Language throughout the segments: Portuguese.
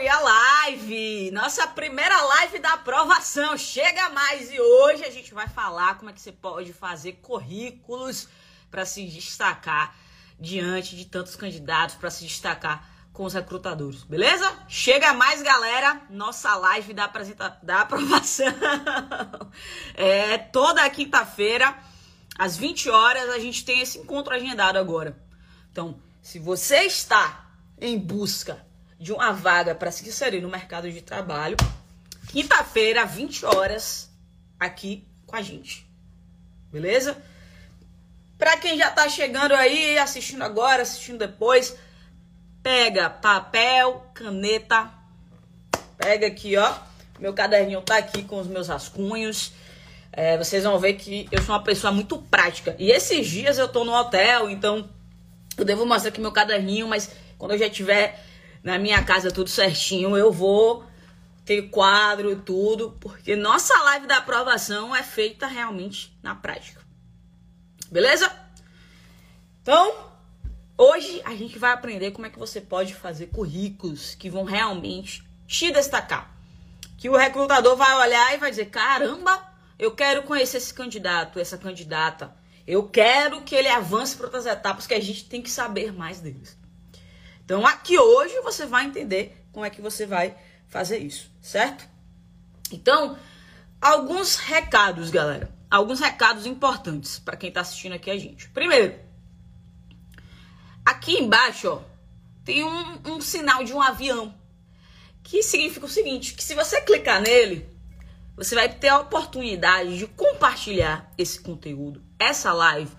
e a live, nossa primeira live da aprovação, chega mais e hoje a gente vai falar como é que você pode fazer currículos para se destacar diante de tantos candidatos, para se destacar com os recrutadores, beleza? Chega mais, galera, nossa live da, apresenta... da aprovação. é toda quinta-feira, às 20 horas, a gente tem esse encontro agendado agora. Então, se você está em busca de uma vaga para se inserir no mercado de trabalho, quinta-feira, 20 horas, aqui com a gente. Beleza? Para quem já tá chegando aí, assistindo agora, assistindo depois, pega papel, caneta, pega aqui, ó. Meu caderninho tá aqui com os meus rascunhos. É, vocês vão ver que eu sou uma pessoa muito prática. E esses dias eu tô no hotel, então eu devo mostrar aqui meu caderninho, mas quando eu já tiver na minha casa tudo certinho, eu vou ter quadro e tudo, porque nossa live da aprovação é feita realmente na prática. Beleza? Então, Hoje a gente vai aprender como é que você pode fazer currículos que vão realmente te destacar. Que o recrutador vai olhar e vai dizer: caramba, eu quero conhecer esse candidato, essa candidata. Eu quero que ele avance para outras etapas que a gente tem que saber mais deles. Então aqui hoje você vai entender como é que você vai fazer isso, certo? Então, alguns recados, galera. Alguns recados importantes para quem está assistindo aqui a gente. Primeiro, Aqui embaixo, ó, tem um, um sinal de um avião. Que significa o seguinte: que se você clicar nele, você vai ter a oportunidade de compartilhar esse conteúdo, essa live,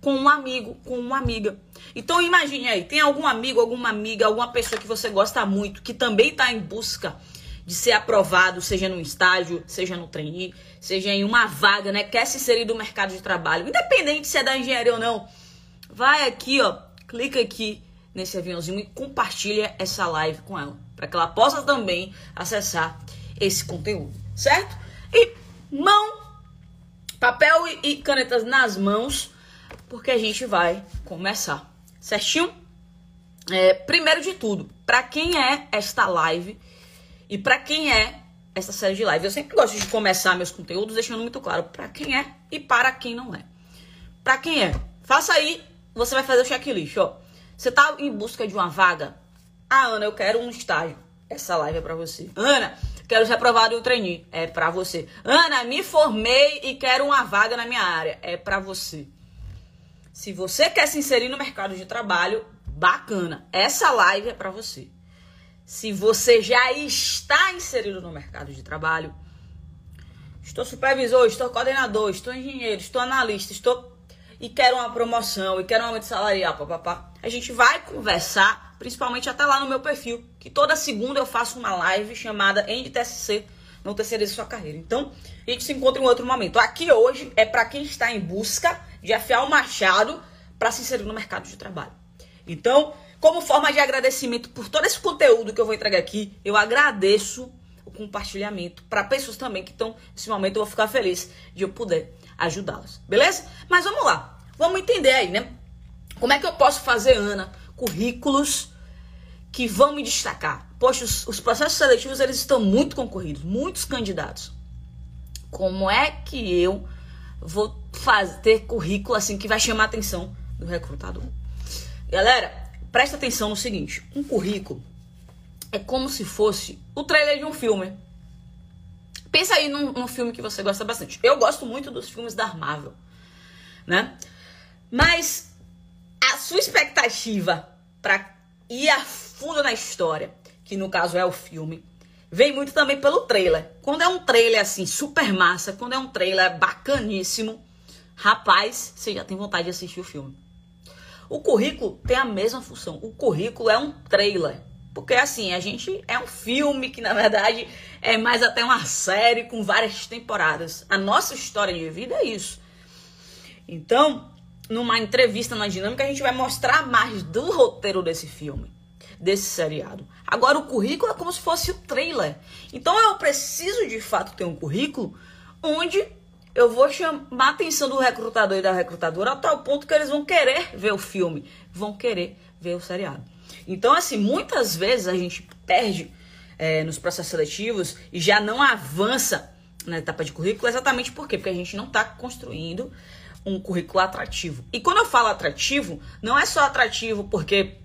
com um amigo, com uma amiga. Então imagine aí, tem algum amigo, alguma amiga, alguma pessoa que você gosta muito, que também está em busca de ser aprovado, seja no estágio, seja no trainee, seja em uma vaga, né? Quer se inserir no mercado de trabalho, independente se é da engenharia ou não. Vai aqui, ó, clica aqui nesse aviãozinho e compartilha essa live com ela, para que ela possa também acessar esse conteúdo, certo? E mão, papel e canetas nas mãos, porque a gente vai começar, certinho? É, primeiro de tudo, para quem é esta live e para quem é essa série de live, eu sempre gosto de começar meus conteúdos deixando muito claro para quem é e para quem não é. Para quem é, faça aí você vai fazer o checklist, ó. Você tá em busca de uma vaga? Ah, Ana, eu quero um estágio. Essa live é para você. Ana, quero ser aprovado em um trainee. É para você. Ana, me formei e quero uma vaga na minha área. É para você. Se você quer se inserir no mercado de trabalho, bacana. Essa live é para você. Se você já está inserido no mercado de trabalho, estou supervisor, estou coordenador, estou engenheiro, estou analista, estou e quero uma promoção, e quero um aumento salarial, papapá. A gente vai conversar, principalmente até lá no meu perfil, que toda segunda eu faço uma live chamada NTSC, não terceirize sua carreira. Então, a gente se encontra em outro momento. Aqui hoje é para quem está em busca de afiar o machado para se inserir no mercado de trabalho. Então, como forma de agradecimento por todo esse conteúdo que eu vou entregar aqui, eu agradeço o compartilhamento para pessoas também que estão nesse momento. Eu vou ficar feliz de eu poder ajudá-las. Beleza? Mas vamos lá. Vamos entender aí, né? Como é que eu posso fazer, Ana, currículos que vão me destacar? Poxa, os, os processos seletivos eles estão muito concorridos, muitos candidatos. Como é que eu vou fazer ter currículo assim que vai chamar a atenção do recrutador? Galera, presta atenção no seguinte: um currículo é como se fosse o trailer de um filme. Pensa aí num, num, filme que você gosta bastante. Eu gosto muito dos filmes da Marvel, né? Mas a sua expectativa para ir a fundo na história, que no caso é o filme, vem muito também pelo trailer. Quando é um trailer assim, super massa, quando é um trailer bacaníssimo, rapaz, você já tem vontade de assistir o filme. O currículo tem a mesma função. O currículo é um trailer. Porque assim, a gente é um filme que na verdade é mais até uma série com várias temporadas. A nossa história de vida é isso. Então, numa entrevista na dinâmica, a gente vai mostrar mais do roteiro desse filme, desse seriado. Agora, o currículo é como se fosse o trailer. Então, eu preciso de fato ter um currículo onde eu vou chamar a atenção do recrutador e da recrutadora a tal ponto que eles vão querer ver o filme, vão querer ver o seriado. Então, assim, muitas vezes a gente perde é, nos processos seletivos e já não avança na etapa de currículo, exatamente por quê? Porque a gente não está construindo um currículo atrativo. E quando eu falo atrativo, não é só atrativo porque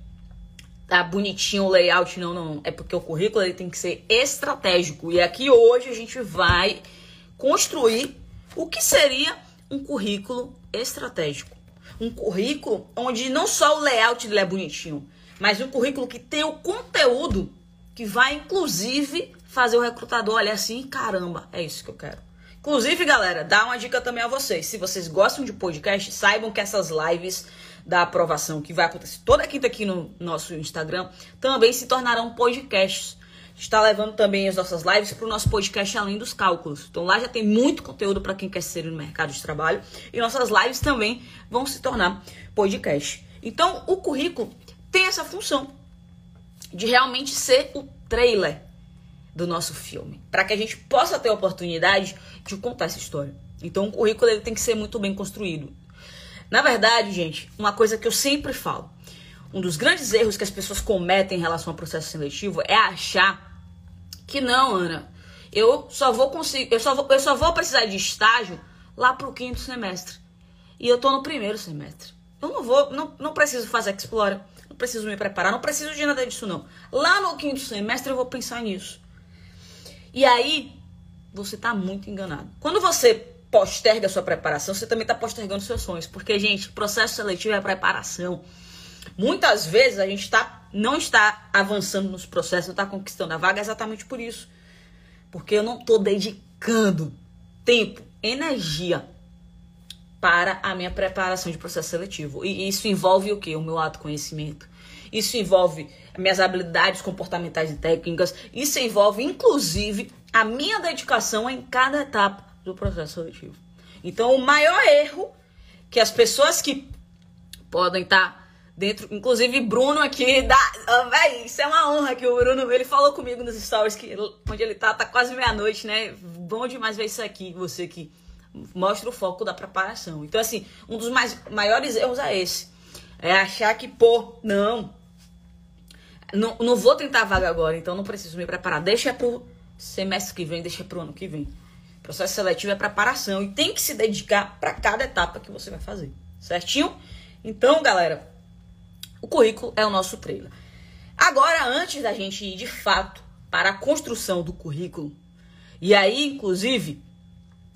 tá bonitinho o layout, não, não. É porque o currículo ele tem que ser estratégico. E aqui hoje a gente vai construir o que seria um currículo estratégico. Um currículo onde não só o layout dele é bonitinho, mas um currículo que tem o conteúdo que vai, inclusive, fazer o recrutador olhar assim, caramba, é isso que eu quero. Inclusive, galera, dá uma dica também a vocês. Se vocês gostam de podcast, saibam que essas lives da aprovação que vai acontecer toda quinta aqui no nosso Instagram também se tornarão podcasts. Está levando também as nossas lives para o nosso podcast Além dos Cálculos. Então lá já tem muito conteúdo para quem quer ser no mercado de trabalho. E nossas lives também vão se tornar podcast. Então o currículo tem essa função de realmente ser o trailer do nosso filme, para que a gente possa ter a oportunidade de contar essa história. Então, o currículo ele tem que ser muito bem construído. Na verdade, gente, uma coisa que eu sempre falo, um dos grandes erros que as pessoas cometem em relação ao processo seletivo é achar que não, Ana, eu só vou conseguir, eu só vou, eu só vou precisar de estágio lá pro quinto semestre. E eu tô no primeiro semestre. Eu não vou, não, não preciso fazer explore, não preciso me preparar, não preciso de nada disso não. Lá no quinto semestre eu vou pensar nisso. E aí, você está muito enganado. Quando você posterga sua preparação, você também está postergando seus sonhos. Porque, gente, processo seletivo é preparação. Muitas vezes a gente tá, não está avançando nos processos, não está conquistando a vaga exatamente por isso. Porque eu não estou dedicando tempo, energia para a minha preparação de processo seletivo. E isso envolve o quê? O meu autoconhecimento. Isso envolve minhas habilidades comportamentais e técnicas. Isso envolve, inclusive, a minha dedicação em cada etapa do processo seletivo. Então, o maior erro que as pessoas que podem estar tá dentro, inclusive Bruno aqui, da, oh, véi, isso é uma honra que o Bruno, ele falou comigo nos stories que onde ele tá, tá quase meia-noite, né? Bom demais ver isso aqui, você que mostra o foco da preparação. Então, assim, um dos mais, maiores erros é esse. É achar que, pô, não, não, não vou tentar vaga agora, então não preciso me preparar. Deixa pro semestre que vem, deixa pro ano que vem. Processo seletivo é preparação e tem que se dedicar para cada etapa que você vai fazer, certinho? Então, galera, o currículo é o nosso trailer. Agora, antes da gente ir de fato para a construção do currículo, e aí, inclusive,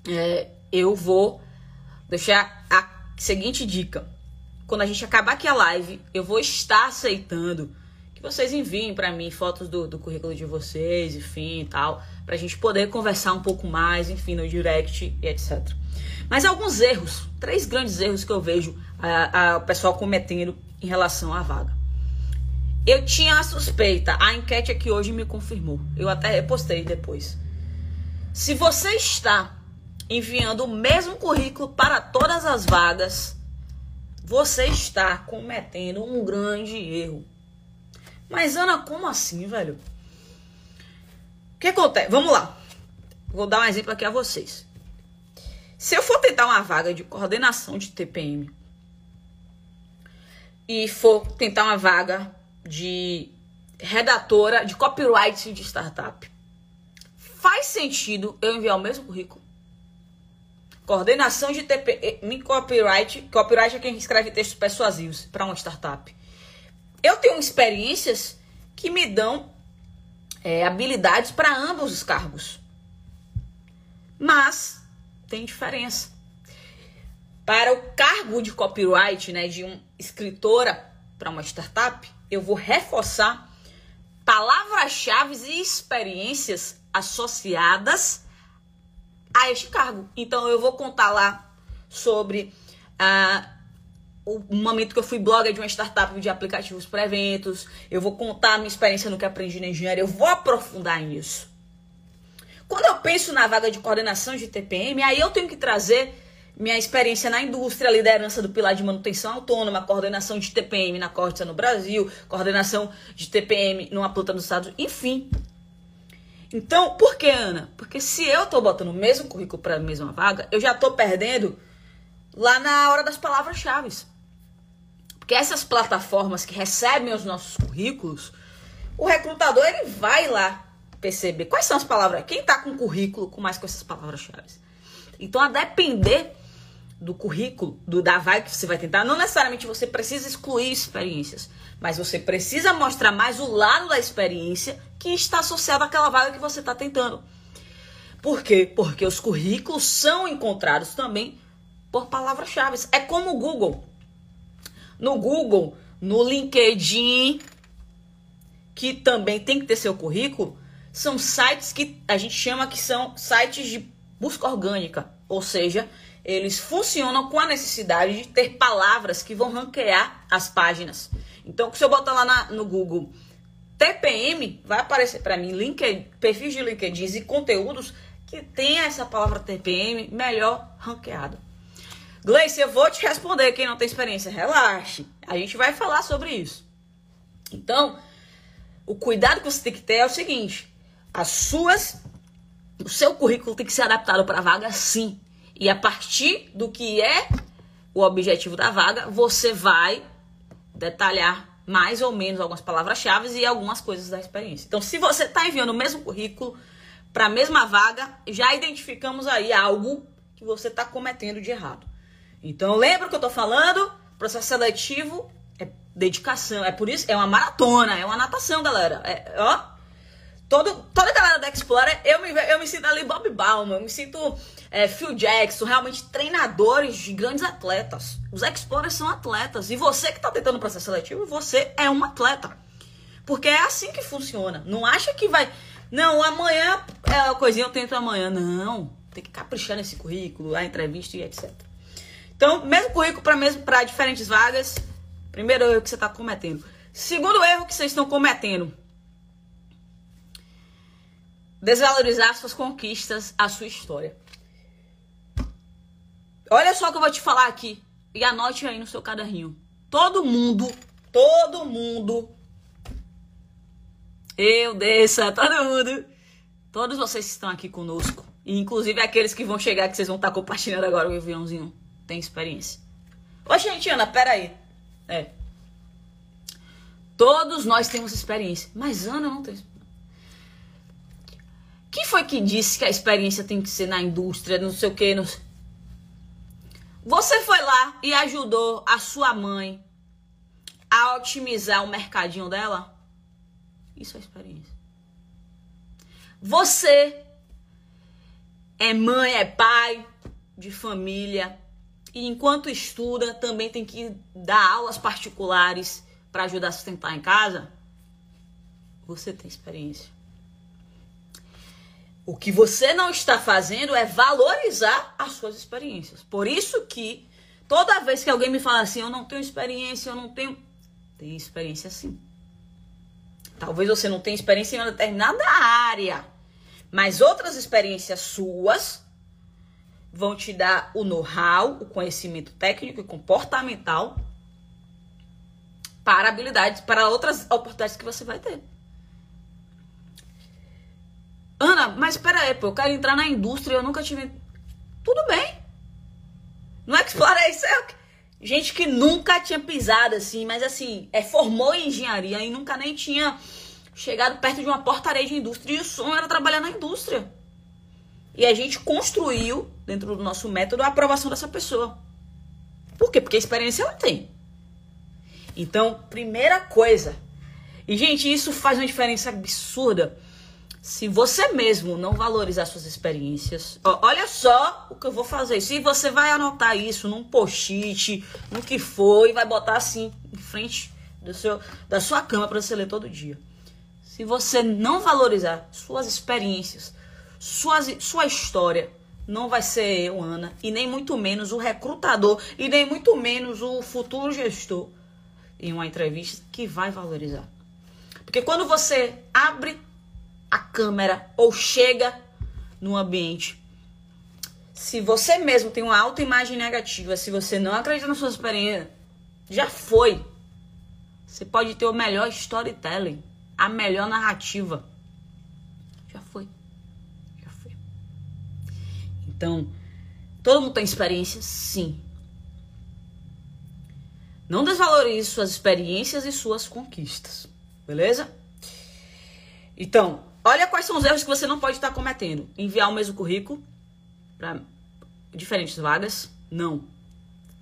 é, eu vou deixar a seguinte dica. Quando a gente acabar aqui a live, eu vou estar aceitando que vocês enviem para mim fotos do, do currículo de vocês, enfim, e tal, pra gente poder conversar um pouco mais, enfim, no direct e etc. Mas alguns erros, três grandes erros que eu vejo o pessoal cometendo em relação à vaga. Eu tinha a suspeita, a enquete aqui hoje me confirmou. Eu até repostei depois. Se você está enviando o mesmo currículo para todas as vagas, você está cometendo um grande erro. Mas, Ana, como assim, velho? O que acontece? Vamos lá. Vou dar um exemplo aqui a vocês. Se eu for tentar uma vaga de coordenação de TPM e for tentar uma vaga de redatora de copyright de startup, faz sentido eu enviar o mesmo currículo? Coordenação de TPM, copyright, copyright é quem escreve textos persuasivos para uma startup eu tenho experiências que me dão é, habilidades para ambos os cargos. Mas tem diferença. Para o cargo de copyright, né, de uma escritora para uma startup, eu vou reforçar palavras-chave e experiências associadas a este cargo. Então eu vou contar lá sobre a o momento que eu fui blogger de uma startup de aplicativos para eventos, eu vou contar a minha experiência no que aprendi na engenharia, eu vou aprofundar nisso. Quando eu penso na vaga de coordenação de TPM, aí eu tenho que trazer minha experiência na indústria, liderança do pilar de manutenção autônoma, coordenação de TPM na Corsa no Brasil, coordenação de TPM numa planta nos Estados Unidos, enfim. Então, por que, Ana? Porque se eu tô botando o mesmo currículo para a mesma vaga, eu já tô perdendo lá na hora das palavras-chave. Porque essas plataformas que recebem os nossos currículos, o recrutador ele vai lá perceber quais são as palavras. Quem está com currículo com mais com essas palavras-chave? Então, a depender do currículo, do da vaga que você vai tentar, não necessariamente você precisa excluir experiências, mas você precisa mostrar mais o lado da experiência que está associado àquela vaga que você está tentando. Por quê? Porque os currículos são encontrados também por palavras-chave. É como o Google. No Google, no LinkedIn, que também tem que ter seu currículo, são sites que a gente chama que são sites de busca orgânica, ou seja, eles funcionam com a necessidade de ter palavras que vão ranquear as páginas. Então, se eu botar lá na, no Google TPM, vai aparecer para mim perfis de LinkedIn e conteúdos que tenha essa palavra TPM melhor ranqueado. Gleice, eu vou te responder quem não tem experiência. Relaxe. A gente vai falar sobre isso. Então, o cuidado que você tem que ter é o seguinte: as suas o seu currículo tem que ser adaptado para a vaga sim. E a partir do que é o objetivo da vaga, você vai detalhar mais ou menos algumas palavras-chave e algumas coisas da experiência. Então, se você está enviando o mesmo currículo para a mesma vaga, já identificamos aí algo que você está cometendo de errado. Então, lembra o que eu estou falando? Processo seletivo é dedicação, é por isso, é uma maratona, é uma natação, galera. É, ó, Todo, toda a galera da Explorer, eu me, eu me sinto ali Bob Bauman, eu me sinto é, Phil Jackson, realmente treinadores de grandes atletas. Os Explorers são atletas. E você que está tentando o processo seletivo, você é um atleta. Porque é assim que funciona. Não acha que vai. Não, amanhã é a coisinha eu tento amanhã. Não. Tem que caprichar nesse currículo, a entrevista e etc. Então, mesmo currículo para mesmo para diferentes vagas. Primeiro erro que você está cometendo. Segundo erro que vocês estão cometendo desvalorizar suas conquistas, a sua história. Olha só o que eu vou te falar aqui. E anote aí no seu caderninho. Todo mundo, todo mundo. Eu, Dessa, todo mundo. Todos vocês que estão aqui conosco. Inclusive aqueles que vão chegar, que vocês vão estar compartilhando agora o aviãozinho. Tem experiência. Ô, gente, Ana, pera aí. É. Todos nós temos experiência. Mas Ana não tem. Quem foi que disse que a experiência tem que ser na indústria, não sei o que? Não... Você foi lá e ajudou a sua mãe a otimizar o mercadinho dela? Isso é experiência. Você é mãe, é pai de família e enquanto estuda também tem que dar aulas particulares para ajudar a sustentar em casa? Você tem experiência. O que você não está fazendo é valorizar as suas experiências. Por isso que toda vez que alguém me fala assim, eu não tenho experiência, eu não tenho. Tem experiência sim. Talvez você não tenha experiência em uma determinada área, mas outras experiências suas vão te dar o know-how, o conhecimento técnico e comportamental para habilidades, para outras oportunidades que você vai ter. Ana, mas espera aí, eu quero entrar na indústria, eu nunca tive. Tudo bem. Não é que explorar isso é gente que nunca tinha pisado assim, mas assim, é formou em engenharia e nunca nem tinha chegado perto de uma portaria de indústria e o sonho era trabalhar na indústria. E a gente construiu dentro do nosso método a aprovação dessa pessoa. Por quê? Porque a experiência ela tem. Então, primeira coisa. E gente, isso faz uma diferença absurda se você mesmo não valorizar suas experiências, ó, olha só o que eu vou fazer. Se você vai anotar isso num post-it, no que for, e vai botar assim em frente do seu, da sua cama para você ler todo dia. Se você não valorizar suas experiências, suas, sua história, não vai ser eu, Ana, e nem muito menos o recrutador, e nem muito menos o futuro gestor em uma entrevista que vai valorizar. Porque quando você abre a câmera ou chega no ambiente. Se você mesmo tem uma autoimagem negativa, se você não acredita na sua experiência, já foi. Você pode ter o melhor storytelling, a melhor narrativa. Já foi. Já foi. Então, todo mundo tem experiência? Sim. Não desvalorize suas experiências e suas conquistas. Beleza? Então, olha quais são os erros que você não pode estar cometendo. Enviar o mesmo currículo para diferentes vagas. Não.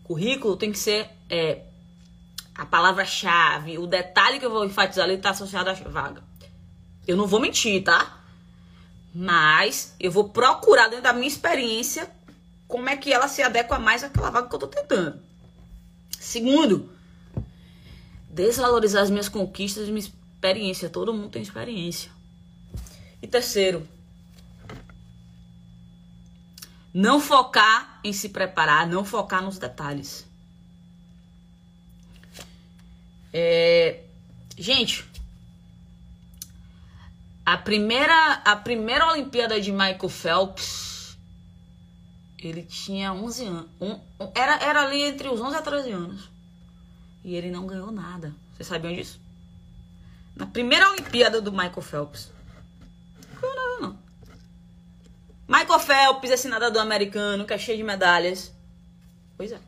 Currículo tem que ser é, a palavra-chave, o detalhe que eu vou enfatizar ali está associado à vaga. Eu não vou mentir, tá? Mas eu vou procurar dentro da minha experiência como é que ela se adequa mais àquela vaga que eu tô tentando. Segundo, desvalorizar as minhas conquistas e minha experiência. Todo mundo tem experiência. E terceiro, não focar em se preparar, não focar nos detalhes. É, gente, a primeira, a primeira Olimpíada de Michael Phelps, ele tinha 11 anos. Um, era, era ali entre os 11 e 13 anos. E ele não ganhou nada. Vocês sabiam disso? Na primeira Olimpíada do Michael Phelps. Não nada, não. Michael Phelps, esse nadador americano que é cheio de medalhas. Pois é.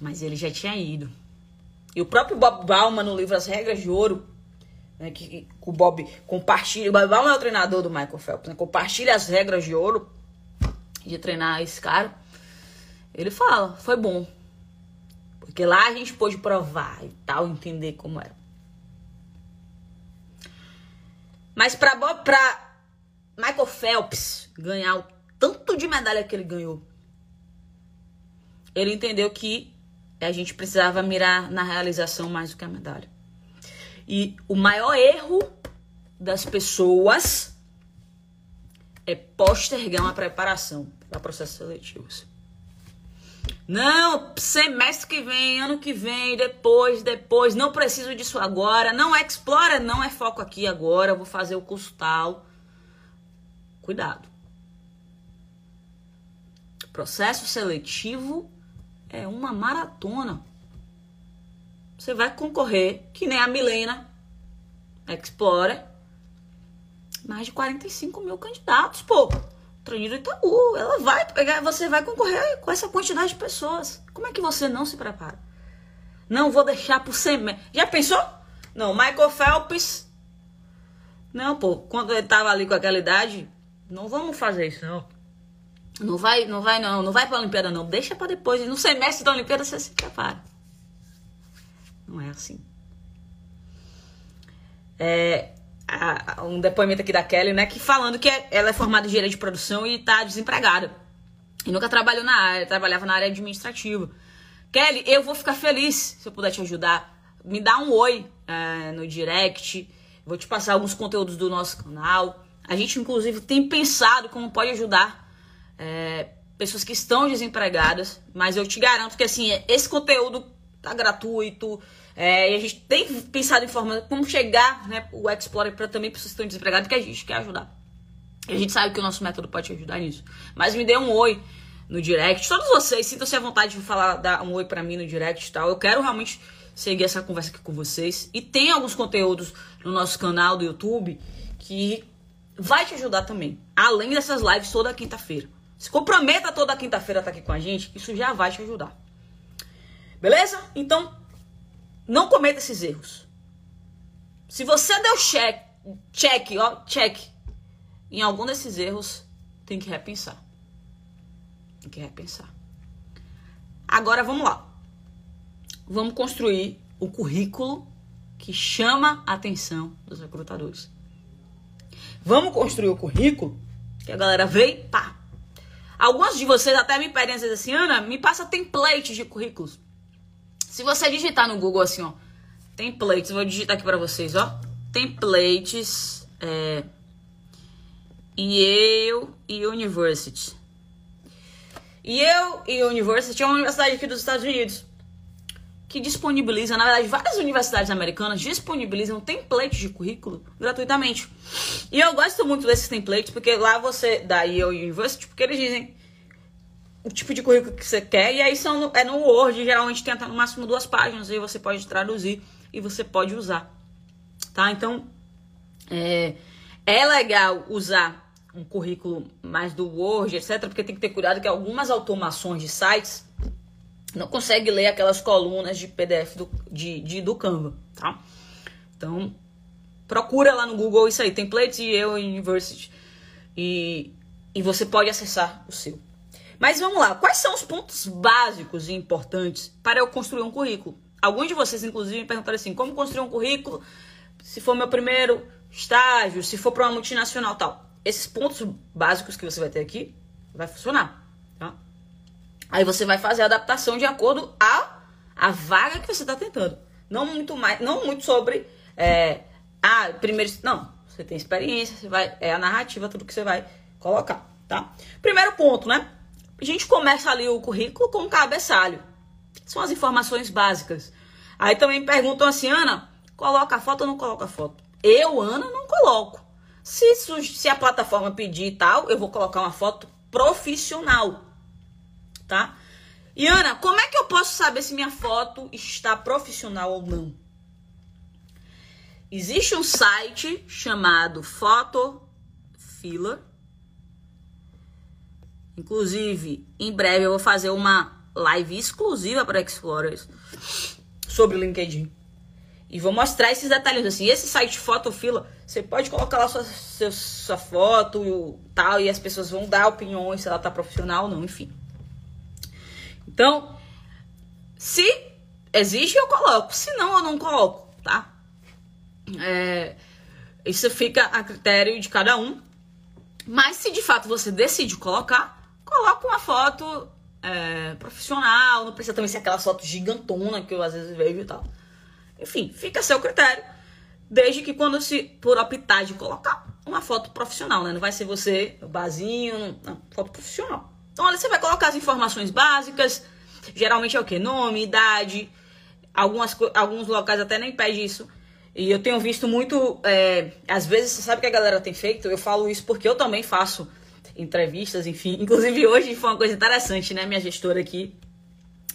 Mas ele já tinha ido. E o próprio Bob Bauman, no livro As Regras de Ouro, né, que, que, o Bob compartilha. O Bob Bauman é o treinador do Michael Phelps, né, compartilha as regras de ouro de treinar esse cara. Ele fala, foi bom. Porque lá a gente pôde provar e tal, entender como era. Mas pra, pra Michael Phelps ganhar o tanto de medalha que ele ganhou, ele entendeu que a gente precisava mirar na realização mais do que a medalha. E o maior erro das pessoas é postergar uma preparação para processos seletivos. Não, semestre que vem, ano que vem, depois, depois, não preciso disso agora. Não é explora, não é foco aqui agora, vou fazer o curso tal. Cuidado. Processo seletivo é uma maratona. Você vai concorrer, que nem a Milena Explorer, mais de 45 mil candidatos, pô. Treininho do Itaú, ela vai pegar, você vai concorrer com essa quantidade de pessoas. Como é que você não se prepara? Não vou deixar por semestre. Já pensou? Não, Michael Phelps. Não, pô, quando ele tava ali com aquela idade, não vamos fazer isso, não. Não vai, não vai não, não vai para a Olimpíada não, deixa para depois. No semestre da Olimpíada você se prepara. Não é assim. É, a, um depoimento aqui da Kelly, né, que falando que ela é formada em engenharia de produção e tá desempregada. E nunca trabalhou na área, trabalhava na área administrativa. Kelly, eu vou ficar feliz se eu puder te ajudar. Me dá um oi é, no direct. Vou te passar alguns conteúdos do nosso canal. A gente, inclusive, tem pensado como pode ajudar é, pessoas que estão desempregadas, mas eu te garanto que assim, esse conteúdo tá gratuito. É, e a gente tem pensado em forma como chegar né, o Explorer para também pessoas que estão desempregadas, que a gente quer ajudar. E a gente sabe que o nosso método pode ajudar nisso. Mas me dê um oi no direct. Todos vocês, sintam-se à vontade de falar, dar um oi para mim no direct e tal. Eu quero realmente seguir essa conversa aqui com vocês. E tem alguns conteúdos no nosso canal do YouTube que vai te ajudar também. Além dessas lives toda quinta-feira. Se comprometa toda quinta-feira estar tá aqui com a gente, isso já vai te ajudar. Beleza? Então, não cometa esses erros. Se você deu check, check, ó, check em algum desses erros, tem que repensar. Tem que repensar. Agora vamos lá. Vamos construir o currículo que chama a atenção dos recrutadores. Vamos construir o currículo que a galera vê e pá, Alguns de vocês até me pedem às vezes assim, Ana, me passa templates de currículos. Se você digitar no Google assim, ó, templates, vou digitar aqui para vocês, ó, templates, é, Yale University. Yale University é uma universidade aqui dos Estados Unidos que disponibiliza, na verdade, várias universidades americanas disponibilizam templates de currículo gratuitamente. E eu gosto muito desses templates, porque lá você dá Yale University, porque eles dizem o tipo de currículo que você quer, e aí são, é no Word, geralmente tem no máximo duas páginas, aí você pode traduzir e você pode usar. Tá? Então, é, é legal usar um currículo mais do Word, etc., porque tem que ter cuidado que algumas automações de sites não consegue ler aquelas colunas de PDF do, de, de, do Canva, tá? Então, Procura lá no Google isso aí, Templates e eu University. E, e você pode acessar o seu. Mas vamos lá, quais são os pontos básicos e importantes para eu construir um currículo? Alguns de vocês, inclusive, me perguntaram assim: como construir um currículo? Se for meu primeiro estágio, se for para uma multinacional tal. Esses pontos básicos que você vai ter aqui vai funcionar. Tá? Aí você vai fazer a adaptação de acordo a, a vaga que você está tentando. Não muito mais, não muito sobre. É, ah, primeiro. Não, você tem experiência, você vai. É a narrativa, tudo que você vai colocar. Tá? Primeiro ponto, né? A gente começa ali o currículo com um cabeçalho. São as informações básicas. Aí também perguntam assim, Ana, coloca a foto ou não coloca a foto? Eu, Ana, não coloco. Se, se a plataforma pedir e tal, eu vou colocar uma foto profissional, tá? E Ana, como é que eu posso saber se minha foto está profissional ou não? Existe um site chamado Photofiller. Inclusive, em breve eu vou fazer uma live exclusiva para Explorers sobre LinkedIn. E vou mostrar esses detalhes assim. Esse site Fotofila, você pode colocar lá sua, sua, sua foto e tal, e as pessoas vão dar opiniões se ela tá profissional ou não, enfim. Então, se existe, eu coloco. Se não, eu não coloco, tá? É, isso fica a critério de cada um. Mas se de fato você decide colocar, coloca uma foto é, profissional, não precisa também ser aquela foto gigantona que eu às vezes vejo e tal. Enfim, fica a seu critério. Desde que quando se por optar de colocar uma foto profissional, né? Não vai ser você, o barzinho, não, foto profissional. Então, olha, você vai colocar as informações básicas. Geralmente é o quê? Nome, idade. Algumas, alguns locais até nem pede isso. E eu tenho visto muito. É, às vezes, você sabe que a galera tem feito? Eu falo isso porque eu também faço entrevistas, enfim. Inclusive, hoje foi uma coisa interessante, né? Minha gestora aqui,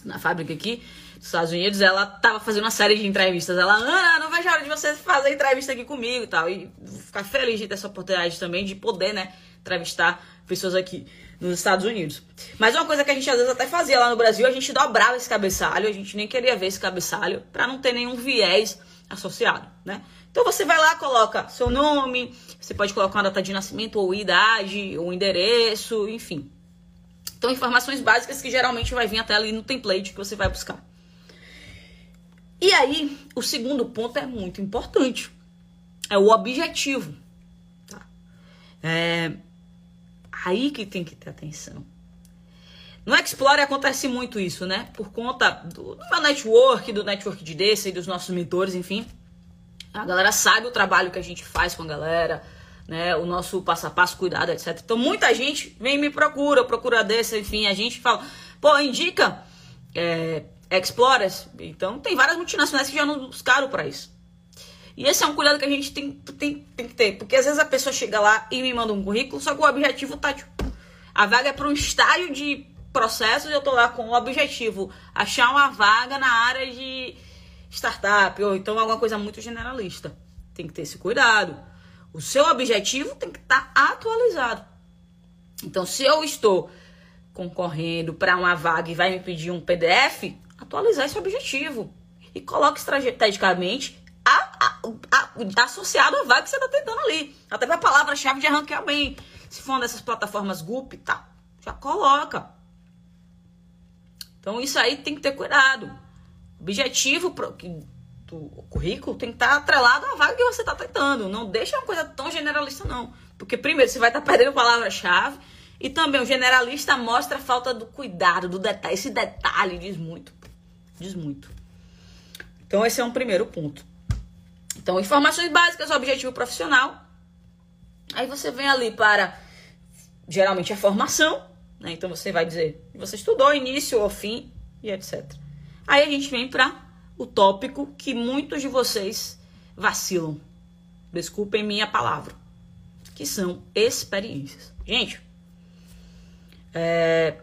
na fábrica aqui, dos Estados Unidos, ela tava fazendo uma série de entrevistas. Ela, Ana, não vejo a hora de você fazer entrevista aqui comigo e tal. E ficar feliz de ter essa oportunidade também de poder, né, entrevistar pessoas aqui nos Estados Unidos. Mas uma coisa que a gente às vezes até fazia lá no Brasil, a gente dobrava esse cabeçalho, a gente nem queria ver esse cabeçalho para não ter nenhum viés associado, né? Então você vai lá, coloca seu nome, você pode colocar uma data de nascimento ou idade, ou endereço, enfim. Então informações básicas que geralmente vai vir até ali no template que você vai buscar. E aí, o segundo ponto é muito importante. É o objetivo. Tá? É aí que tem que ter atenção. No Explorer acontece muito isso, né? Por conta do, do network, do network de desse e dos nossos mentores, enfim. A galera sabe o trabalho que a gente faz com a galera, né? O nosso passo a passo, cuidado, etc. Então muita gente vem me procura, procura desse, enfim. A gente fala, pô, indica é, Explorers. Então, tem várias multinacionais que já nos buscaram para isso. E esse é um cuidado que a gente tem, tem, tem que ter. Porque às vezes a pessoa chega lá e me manda um currículo, só que o objetivo tá, tipo, a vaga é para um estágio de processos e eu tô lá com o objetivo achar uma vaga na área de startup ou então alguma coisa muito generalista. Tem que ter esse cuidado. O seu objetivo tem que estar tá atualizado. Então, se eu estou concorrendo para uma vaga e vai me pedir um PDF, atualizar esse objetivo. E coloque estrategicamente a, a, a, associado à vaga que você está tentando ali. Até para a palavra-chave de arrancar bem. Se for uma dessas plataformas GUP, tá, já coloca. Então isso aí tem que ter cuidado. Objetivo do currículo tem que estar tá atrelado à vaga que você está tentando. Não deixa uma coisa tão generalista, não. Porque primeiro você vai estar tá perdendo palavra-chave. E também o generalista mostra a falta do cuidado, do detalhe. Esse detalhe diz muito. Diz muito. Então, esse é um primeiro ponto. Então, informações básicas, objetivo profissional. Aí você vem ali para, geralmente, a formação. Né? Então, você vai dizer, você estudou início ou fim e etc. Aí a gente vem para o tópico que muitos de vocês vacilam. Desculpem minha palavra. Que são experiências. Gente, é...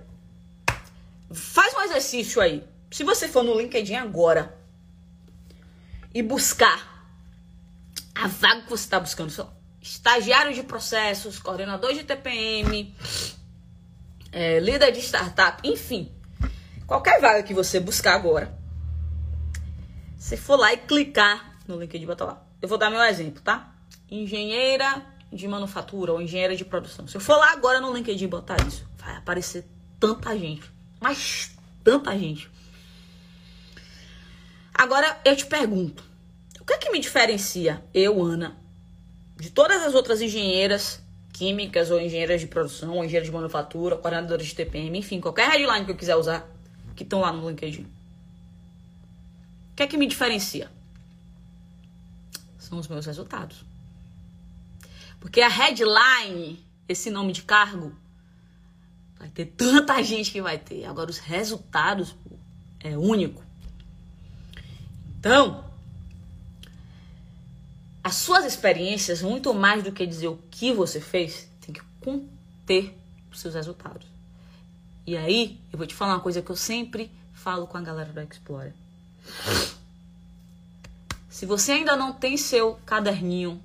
faz um exercício aí. Se você for no LinkedIn agora e buscar a vaga que você está buscando, estagiário de processos, coordenador de TPM, é, líder de startup, enfim, qualquer vaga que você buscar agora, você for lá e clicar no LinkedIn, bota lá eu vou dar meu exemplo, tá? Engenheira de manufatura ou engenheira de produção. Se eu for lá agora no LinkedIn botar isso, vai aparecer tanta gente. Mas tanta gente. Agora eu te pergunto, o que é que me diferencia eu, Ana, de todas as outras engenheiras químicas ou engenheiras de produção, ou engenheiras de manufatura, coordenadoras de TPM, enfim, qualquer headline que eu quiser usar, que estão lá no LinkedIn. O que é que me diferencia? São os meus resultados. Porque a headline, esse nome de cargo, vai ter tanta gente que vai ter. Agora, os resultados pô, é único. Então, as suas experiências, muito mais do que dizer o que você fez, tem que conter os seus resultados. E aí, eu vou te falar uma coisa que eu sempre falo com a galera do Explorer. Se você ainda não tem seu caderninho,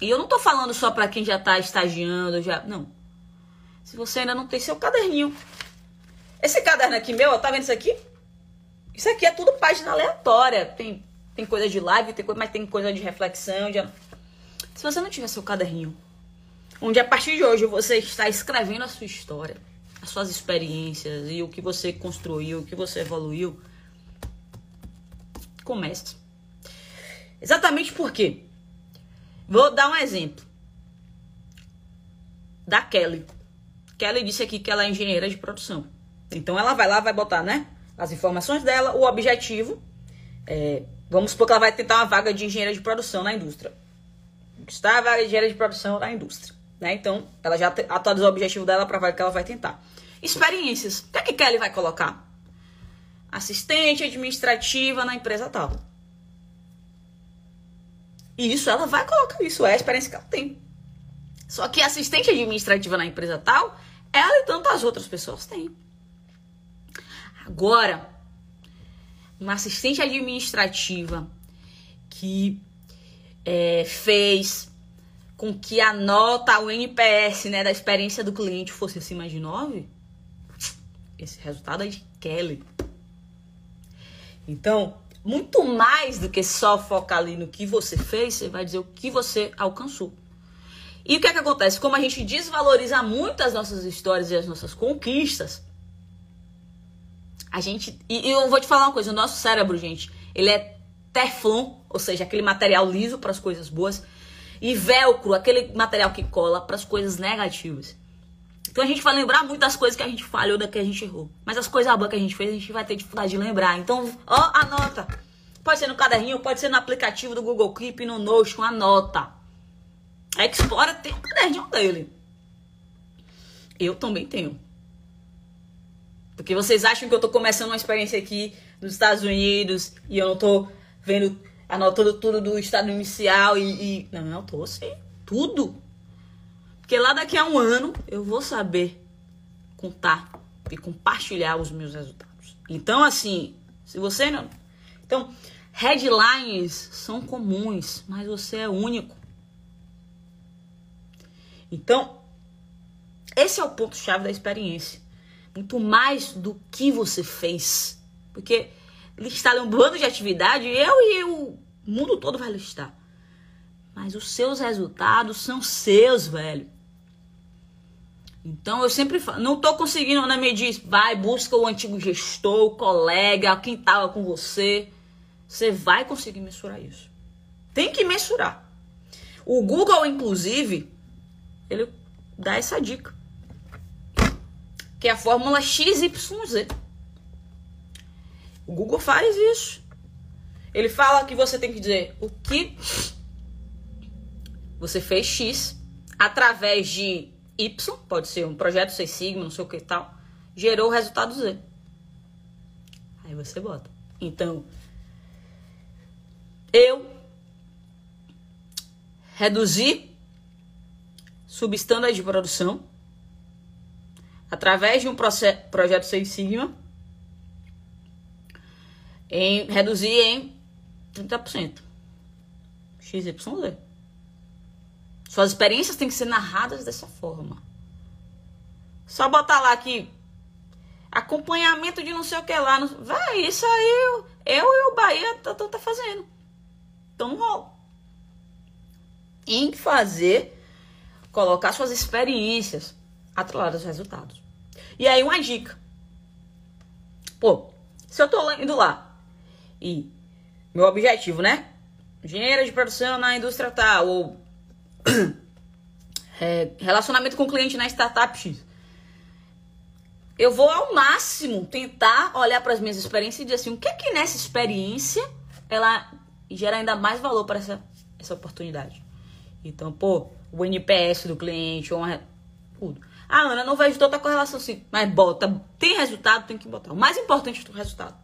e eu não tô falando só para quem já tá estagiando, já, não. Se você ainda não tem seu caderninho. Esse caderno aqui meu, ó, tá vendo isso aqui? Isso aqui é tudo página aleatória. Tem tem coisa de live, tem coisa, mas tem coisa de reflexão. De... Se você não tiver seu caderninho, onde a partir de hoje você está escrevendo a sua história, as suas experiências e o que você construiu, o que você evoluiu, comece. Exatamente porque vou dar um exemplo da Kelly. Kelly disse aqui que ela é engenheira de produção. Então ela vai lá, vai botar, né? As informações dela, o objetivo, é, Vamos supor que ela vai tentar uma vaga de engenheira de produção na indústria. Está a vaga de engenheira de produção na indústria. Né? Então, ela já atualizou o objetivo dela para a vaga que ela vai tentar. Experiências. O que, é que Kelly vai colocar? Assistente administrativa na empresa tal. E isso ela vai colocar. Isso é a experiência que ela tem. Só que assistente administrativa na empresa tal, ela e tantas outras pessoas têm. Agora, uma assistente administrativa que é, fez com que a nota, o NPS né, da experiência do cliente fosse acima de 9, esse resultado é de Kelly. Então, muito mais do que só focar ali no que você fez, você vai dizer o que você alcançou. E o que é que acontece? Como a gente desvaloriza muito as nossas histórias e as nossas conquistas, a gente. E, eu vou te falar uma coisa: o nosso cérebro, gente, ele é teflon, ou seja, aquele material liso para as coisas boas, e velcro, aquele material que cola para as coisas negativas. Então a gente vai lembrar muito das coisas que a gente falhou, da que a gente errou. Mas as coisas boas que a gente fez, a gente vai ter dificuldade de lembrar. Então, ó, anota. Pode ser no caderninho, pode ser no aplicativo do Google Keep, no Notion, anota. A Explora tem um caderninho dele. Eu também tenho. Porque vocês acham que eu tô começando uma experiência aqui nos Estados Unidos e eu não tô vendo, anotando tudo do estado inicial e. e... Não, não, tô sim. Tudo. Porque lá daqui a um ano eu vou saber contar e compartilhar os meus resultados. Então, assim, se você não. Então, headlines são comuns, mas você é único. Então, esse é o ponto-chave da experiência muito mais do que você fez. Porque listar um bando de atividade, eu e o mundo todo vai listar. Mas os seus resultados são seus, velho. Então eu sempre falo, não tô conseguindo, Ana me diz, vai, busca o antigo gestor, o colega, quem tava com você. Você vai conseguir mensurar isso. Tem que mensurar. O Google, inclusive, ele dá essa dica que é a fórmula XYZ. O Google faz isso. Ele fala que você tem que dizer o que você fez X através de Y, pode ser um projeto Seis Sigma, não sei o que tal, gerou o resultado Z. Aí você bota. Então, eu reduzi substância de produção através de um projeto Seis Sigma, em reduzir em 30%. XYZ. Suas experiências têm que ser narradas dessa forma. Só botar lá aqui acompanhamento de não sei o que lá. Vai, isso aí eu, eu e o Bahia tá, tá fazendo. Então não rola. em fazer, colocar suas experiências atreladas aos resultados. E aí uma dica. Pô, se eu tô indo lá e meu objetivo, né? Engenheiro de produção na indústria tal, ou é, relacionamento com o cliente na startup X. Eu vou ao máximo tentar olhar para as minhas experiências e dizer assim, o que é que nessa experiência ela gera ainda mais valor para essa, essa oportunidade. Então, pô, o NPS do cliente, ou uma, tudo. Ah, Ana, não vejo tanta correlação assim. Mas bota, tem resultado, tem que botar. O mais importante é o resultado.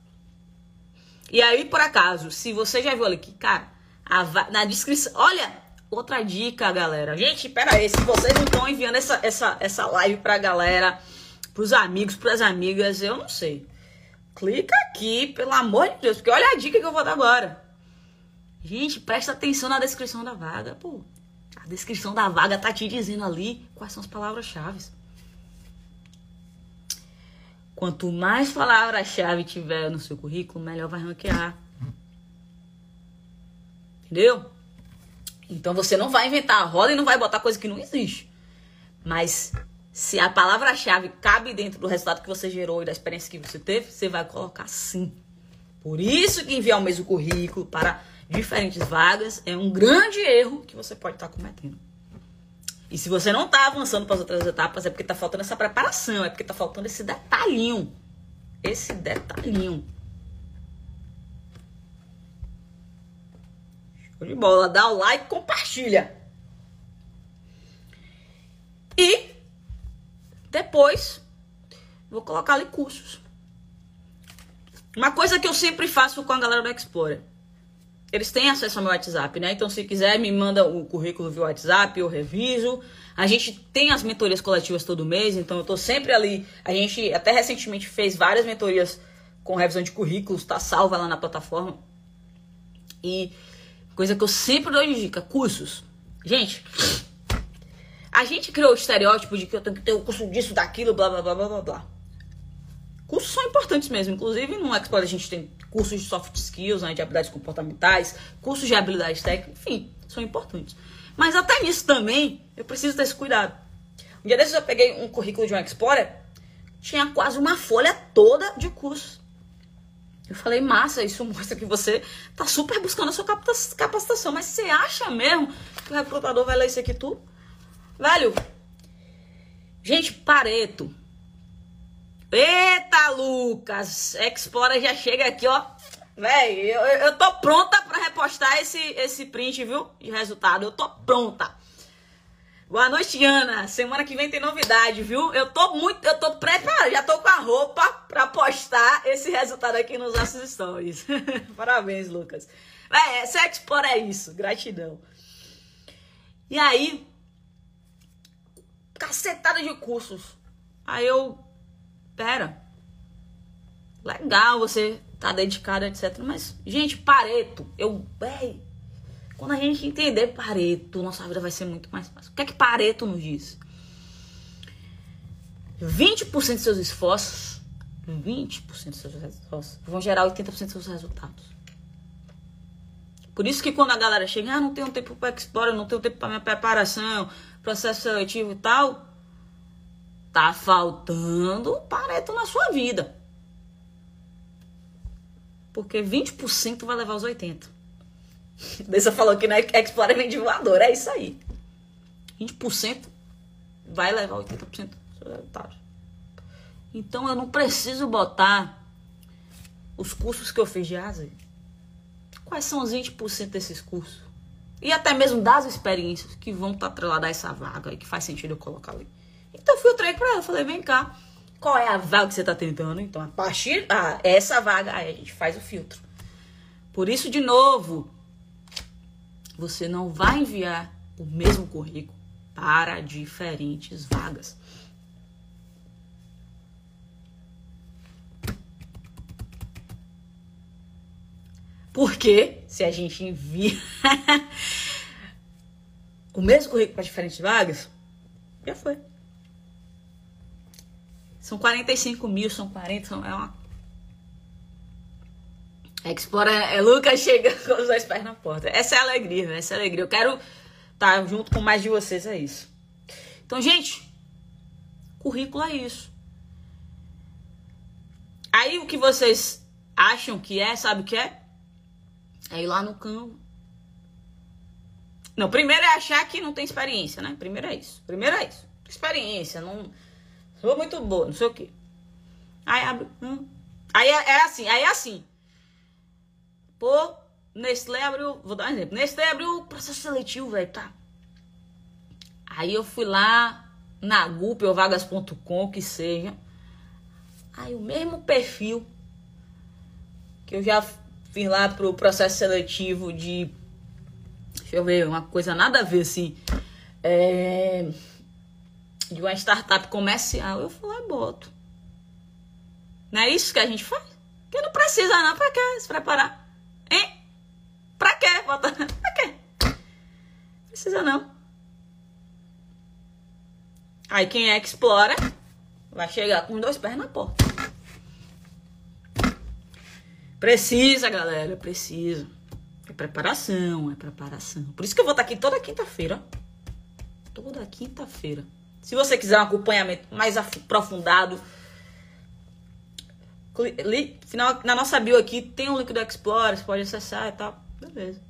E aí, por acaso, se você já viu ali que, cara, a, na descrição. Olha, outra dica, galera. Gente, pera aí, se vocês não estão enviando essa, essa, essa live pra galera, pros amigos, pras amigas, eu não sei. Clica aqui, pelo amor de Deus, porque olha a dica que eu vou dar agora. Gente, presta atenção na descrição da vaga, pô. A descrição da vaga tá te dizendo ali quais são as palavras-chave. Quanto mais palavra-chave tiver no seu currículo, melhor vai ranquear. Entendeu? Então você não vai inventar a roda e não vai botar coisa que não existe. Mas se a palavra-chave cabe dentro do resultado que você gerou e da experiência que você teve, você vai colocar sim. Por isso que enviar o mesmo currículo para diferentes vagas é um grande erro que você pode estar cometendo. E se você não está avançando para as outras etapas, é porque está faltando essa preparação, é porque está faltando esse detalhinho. Esse detalhinho. Show de bola. Dá o like, compartilha. E depois vou colocar ali cursos. Uma coisa que eu sempre faço com a galera do Explorer eles têm acesso ao meu WhatsApp, né? Então, se quiser, me manda o currículo via WhatsApp, eu reviso. A gente tem as mentorias coletivas todo mês, então eu tô sempre ali. A gente até recentemente fez várias mentorias com revisão de currículos, tá salva lá na plataforma. E coisa que eu sempre dou de dica, cursos. Gente, a gente criou o estereótipo de que eu tenho que ter o curso disso, daquilo, blá blá blá blá blá blá. Cursos são importantes mesmo. Inclusive, no Explore a gente tem cursos de soft skills, né, de habilidades comportamentais, cursos de habilidades técnicas, enfim, são importantes. Mas até nisso também eu preciso ter esse cuidado. Um dia desses eu peguei um currículo de um Explorer, tinha quase uma folha toda de cursos. Eu falei, massa, isso mostra que você tá super buscando a sua capacitação, mas você acha mesmo que o recrutador vai ler isso aqui tudo? Velho, gente, Pareto, Eita, Lucas! Explora já chega aqui, ó. Véi, eu, eu tô pronta pra repostar esse, esse print, viu? De resultado. Eu tô pronta. Boa noite, Ana. Semana que vem tem novidade, viu? Eu tô muito, eu tô preparada, já tô com a roupa pra postar esse resultado aqui nos nossos stories. Parabéns, Lucas. Véi, esse Explora é isso. Gratidão. E aí, cacetada de cursos. Aí eu pera. Legal você tá dedicado, etc. Mas, gente, Pareto, eu. Véi, quando a gente entender Pareto, nossa vida vai ser muito mais fácil. O que é que Pareto nos diz? 20% dos seus esforços, 20% dos seus esforços vão gerar 80% dos seus resultados. Por isso que quando a galera chega, ah, não tenho tempo para explorar, não tenho tempo para minha preparação, processo seletivo e tal, Tá faltando pareto na sua vida. Porque 20% vai levar os 80%. Dessa falou que na Explorer vem de voador. É isso aí. 20% vai levar 80% dos seus resultados. Então eu não preciso botar os cursos que eu fiz de asa. Quais são os 20% desses cursos? E até mesmo das experiências que vão estar atreladas a essa vaga e que faz sentido eu colocar ali. Então eu filtrei para ela, falei, vem cá, qual é a vaga que você está tentando? Então, a partir ah, essa vaga, aí a gente faz o filtro. Por isso, de novo, você não vai enviar o mesmo currículo para diferentes vagas. Porque se a gente envia o mesmo currículo para diferentes vagas, já foi. São 45 mil, são 40, são, é uma. Explora, é, Lucas chega com os dois pés na porta. Essa é a alegria, né? Essa é a alegria. Eu quero tá junto com mais de vocês, é isso. Então, gente, currículo é isso. Aí o que vocês acham que é, sabe o que é? É ir lá no campo. Não, primeiro é achar que não tem experiência, né? Primeiro é isso. Primeiro é isso. Experiência, não sou muito boa, não sei o quê. Aí abre. Hum. Aí é, é, assim, aí é assim. Pô, Nestlé abriu. Vou dar um exemplo. Nestlé abriu o processo seletivo, velho, tá? Aí eu fui lá na Gup ou vagas.com, que seja. Aí o mesmo perfil que eu já fiz lá pro processo seletivo de. Deixa eu ver, uma coisa nada a ver assim. É, de uma startup comercial, eu fui lá boto. Não é isso que a gente faz? Que não precisa não, pra quê se preparar? Hein? Pra quê? Pra quê? Precisa não. Aí quem é que explora vai chegar com dois pés na porta. Precisa, galera, precisa. É preparação, é preparação. Por isso que eu vou estar aqui toda quinta-feira. Toda quinta-feira. Se você quiser um acompanhamento mais aprofundado, final, na nossa bio aqui tem um link do Explorer, você pode acessar e tal. Beleza.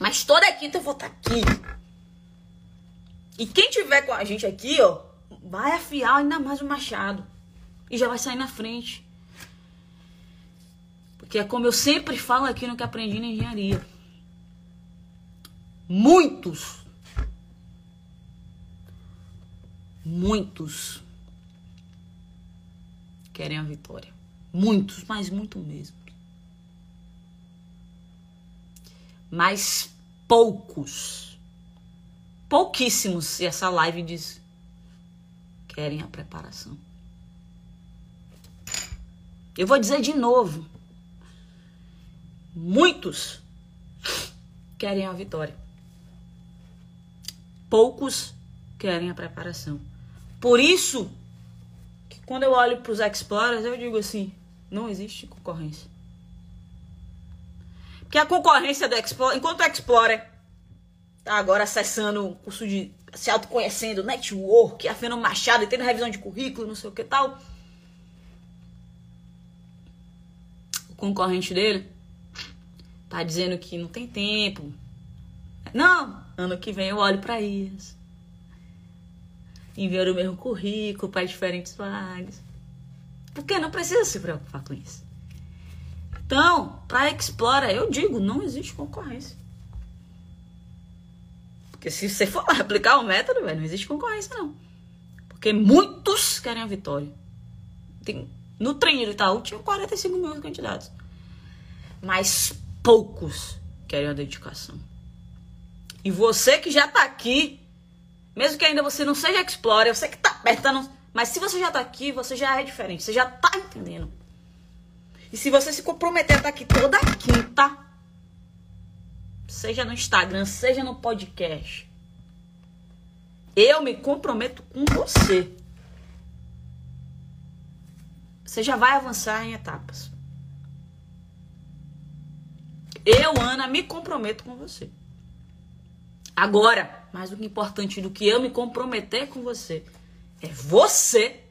Mas toda quinta eu vou estar aqui. E quem tiver com a gente aqui, ó, vai afiar ainda mais o machado. E já vai sair na frente. Porque é como eu sempre falo aqui no que aprendi na engenharia. Muitos, muitos querem a vitória. Muitos, mas muito mesmo. Mas poucos, pouquíssimos, se essa live diz, querem a preparação. Eu vou dizer de novo. Muitos querem a vitória. Poucos querem a preparação. Por isso que quando eu olho para os Explorers, eu digo assim: não existe concorrência. Porque a concorrência do Explorer, enquanto o Explorer tá agora acessando o curso de se autoconhecendo, network, afinando Machado e tendo revisão de currículo, não sei o que tal. O concorrente dele tá dizendo que não tem tempo. Não, ano que vem eu olho para isso. Enviar o mesmo currículo para diferentes vagas. Porque não precisa se preocupar com isso. Então, para Explora, eu digo, não existe concorrência. Porque se você for aplicar o método, não existe concorrência, não. Porque muitos querem a vitória. Tem, no treino do Itaú tinha 45 mil candidatos. Mas poucos querem a dedicação. E você que já tá aqui, mesmo que ainda você não seja Explorer, você que tá perto, tá no mas se você já tá aqui, você já é diferente, você já tá entendendo. E se você se comprometer a estar tá aqui toda quinta, seja no Instagram, seja no podcast, eu me comprometo com você. Você já vai avançar em etapas. Eu, Ana, me comprometo com você. Agora, mais do que importante do que eu me comprometer com você, é você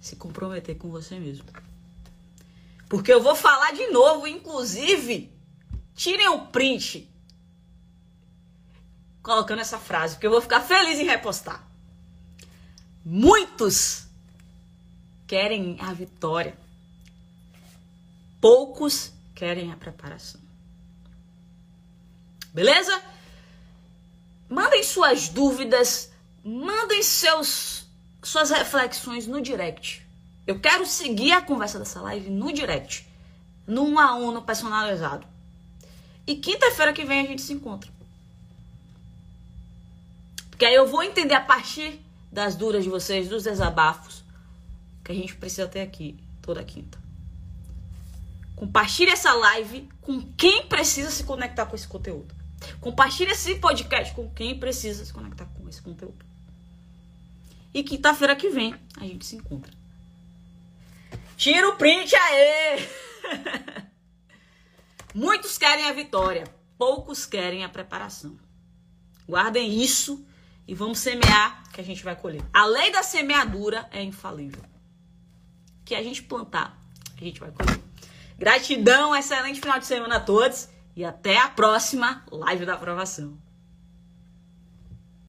se comprometer com você mesmo. Porque eu vou falar de novo, inclusive, tirem o print colocando essa frase, porque eu vou ficar feliz em repostar. Muitos querem a vitória. Poucos querem a preparação. Beleza? Mandem suas dúvidas, mandem seus suas reflexões no direct. Eu quero seguir a conversa dessa live no direct, 1 a 1 no personalizado. E quinta-feira que vem a gente se encontra. Porque aí eu vou entender a partir das duras de vocês, dos desabafos, que a gente precisa ter aqui toda quinta. Compartilhe essa live com quem precisa se conectar com esse conteúdo. Compartilhe esse podcast com quem precisa se conectar com esse conteúdo. E quinta-feira que vem a gente se encontra. Tira o print aí! Muitos querem a vitória, poucos querem a preparação. Guardem isso e vamos semear que a gente vai colher. A lei da semeadura é infalível. Que a gente plantar, a gente vai colher. Gratidão, excelente final de semana a todos e até a próxima live da aprovação.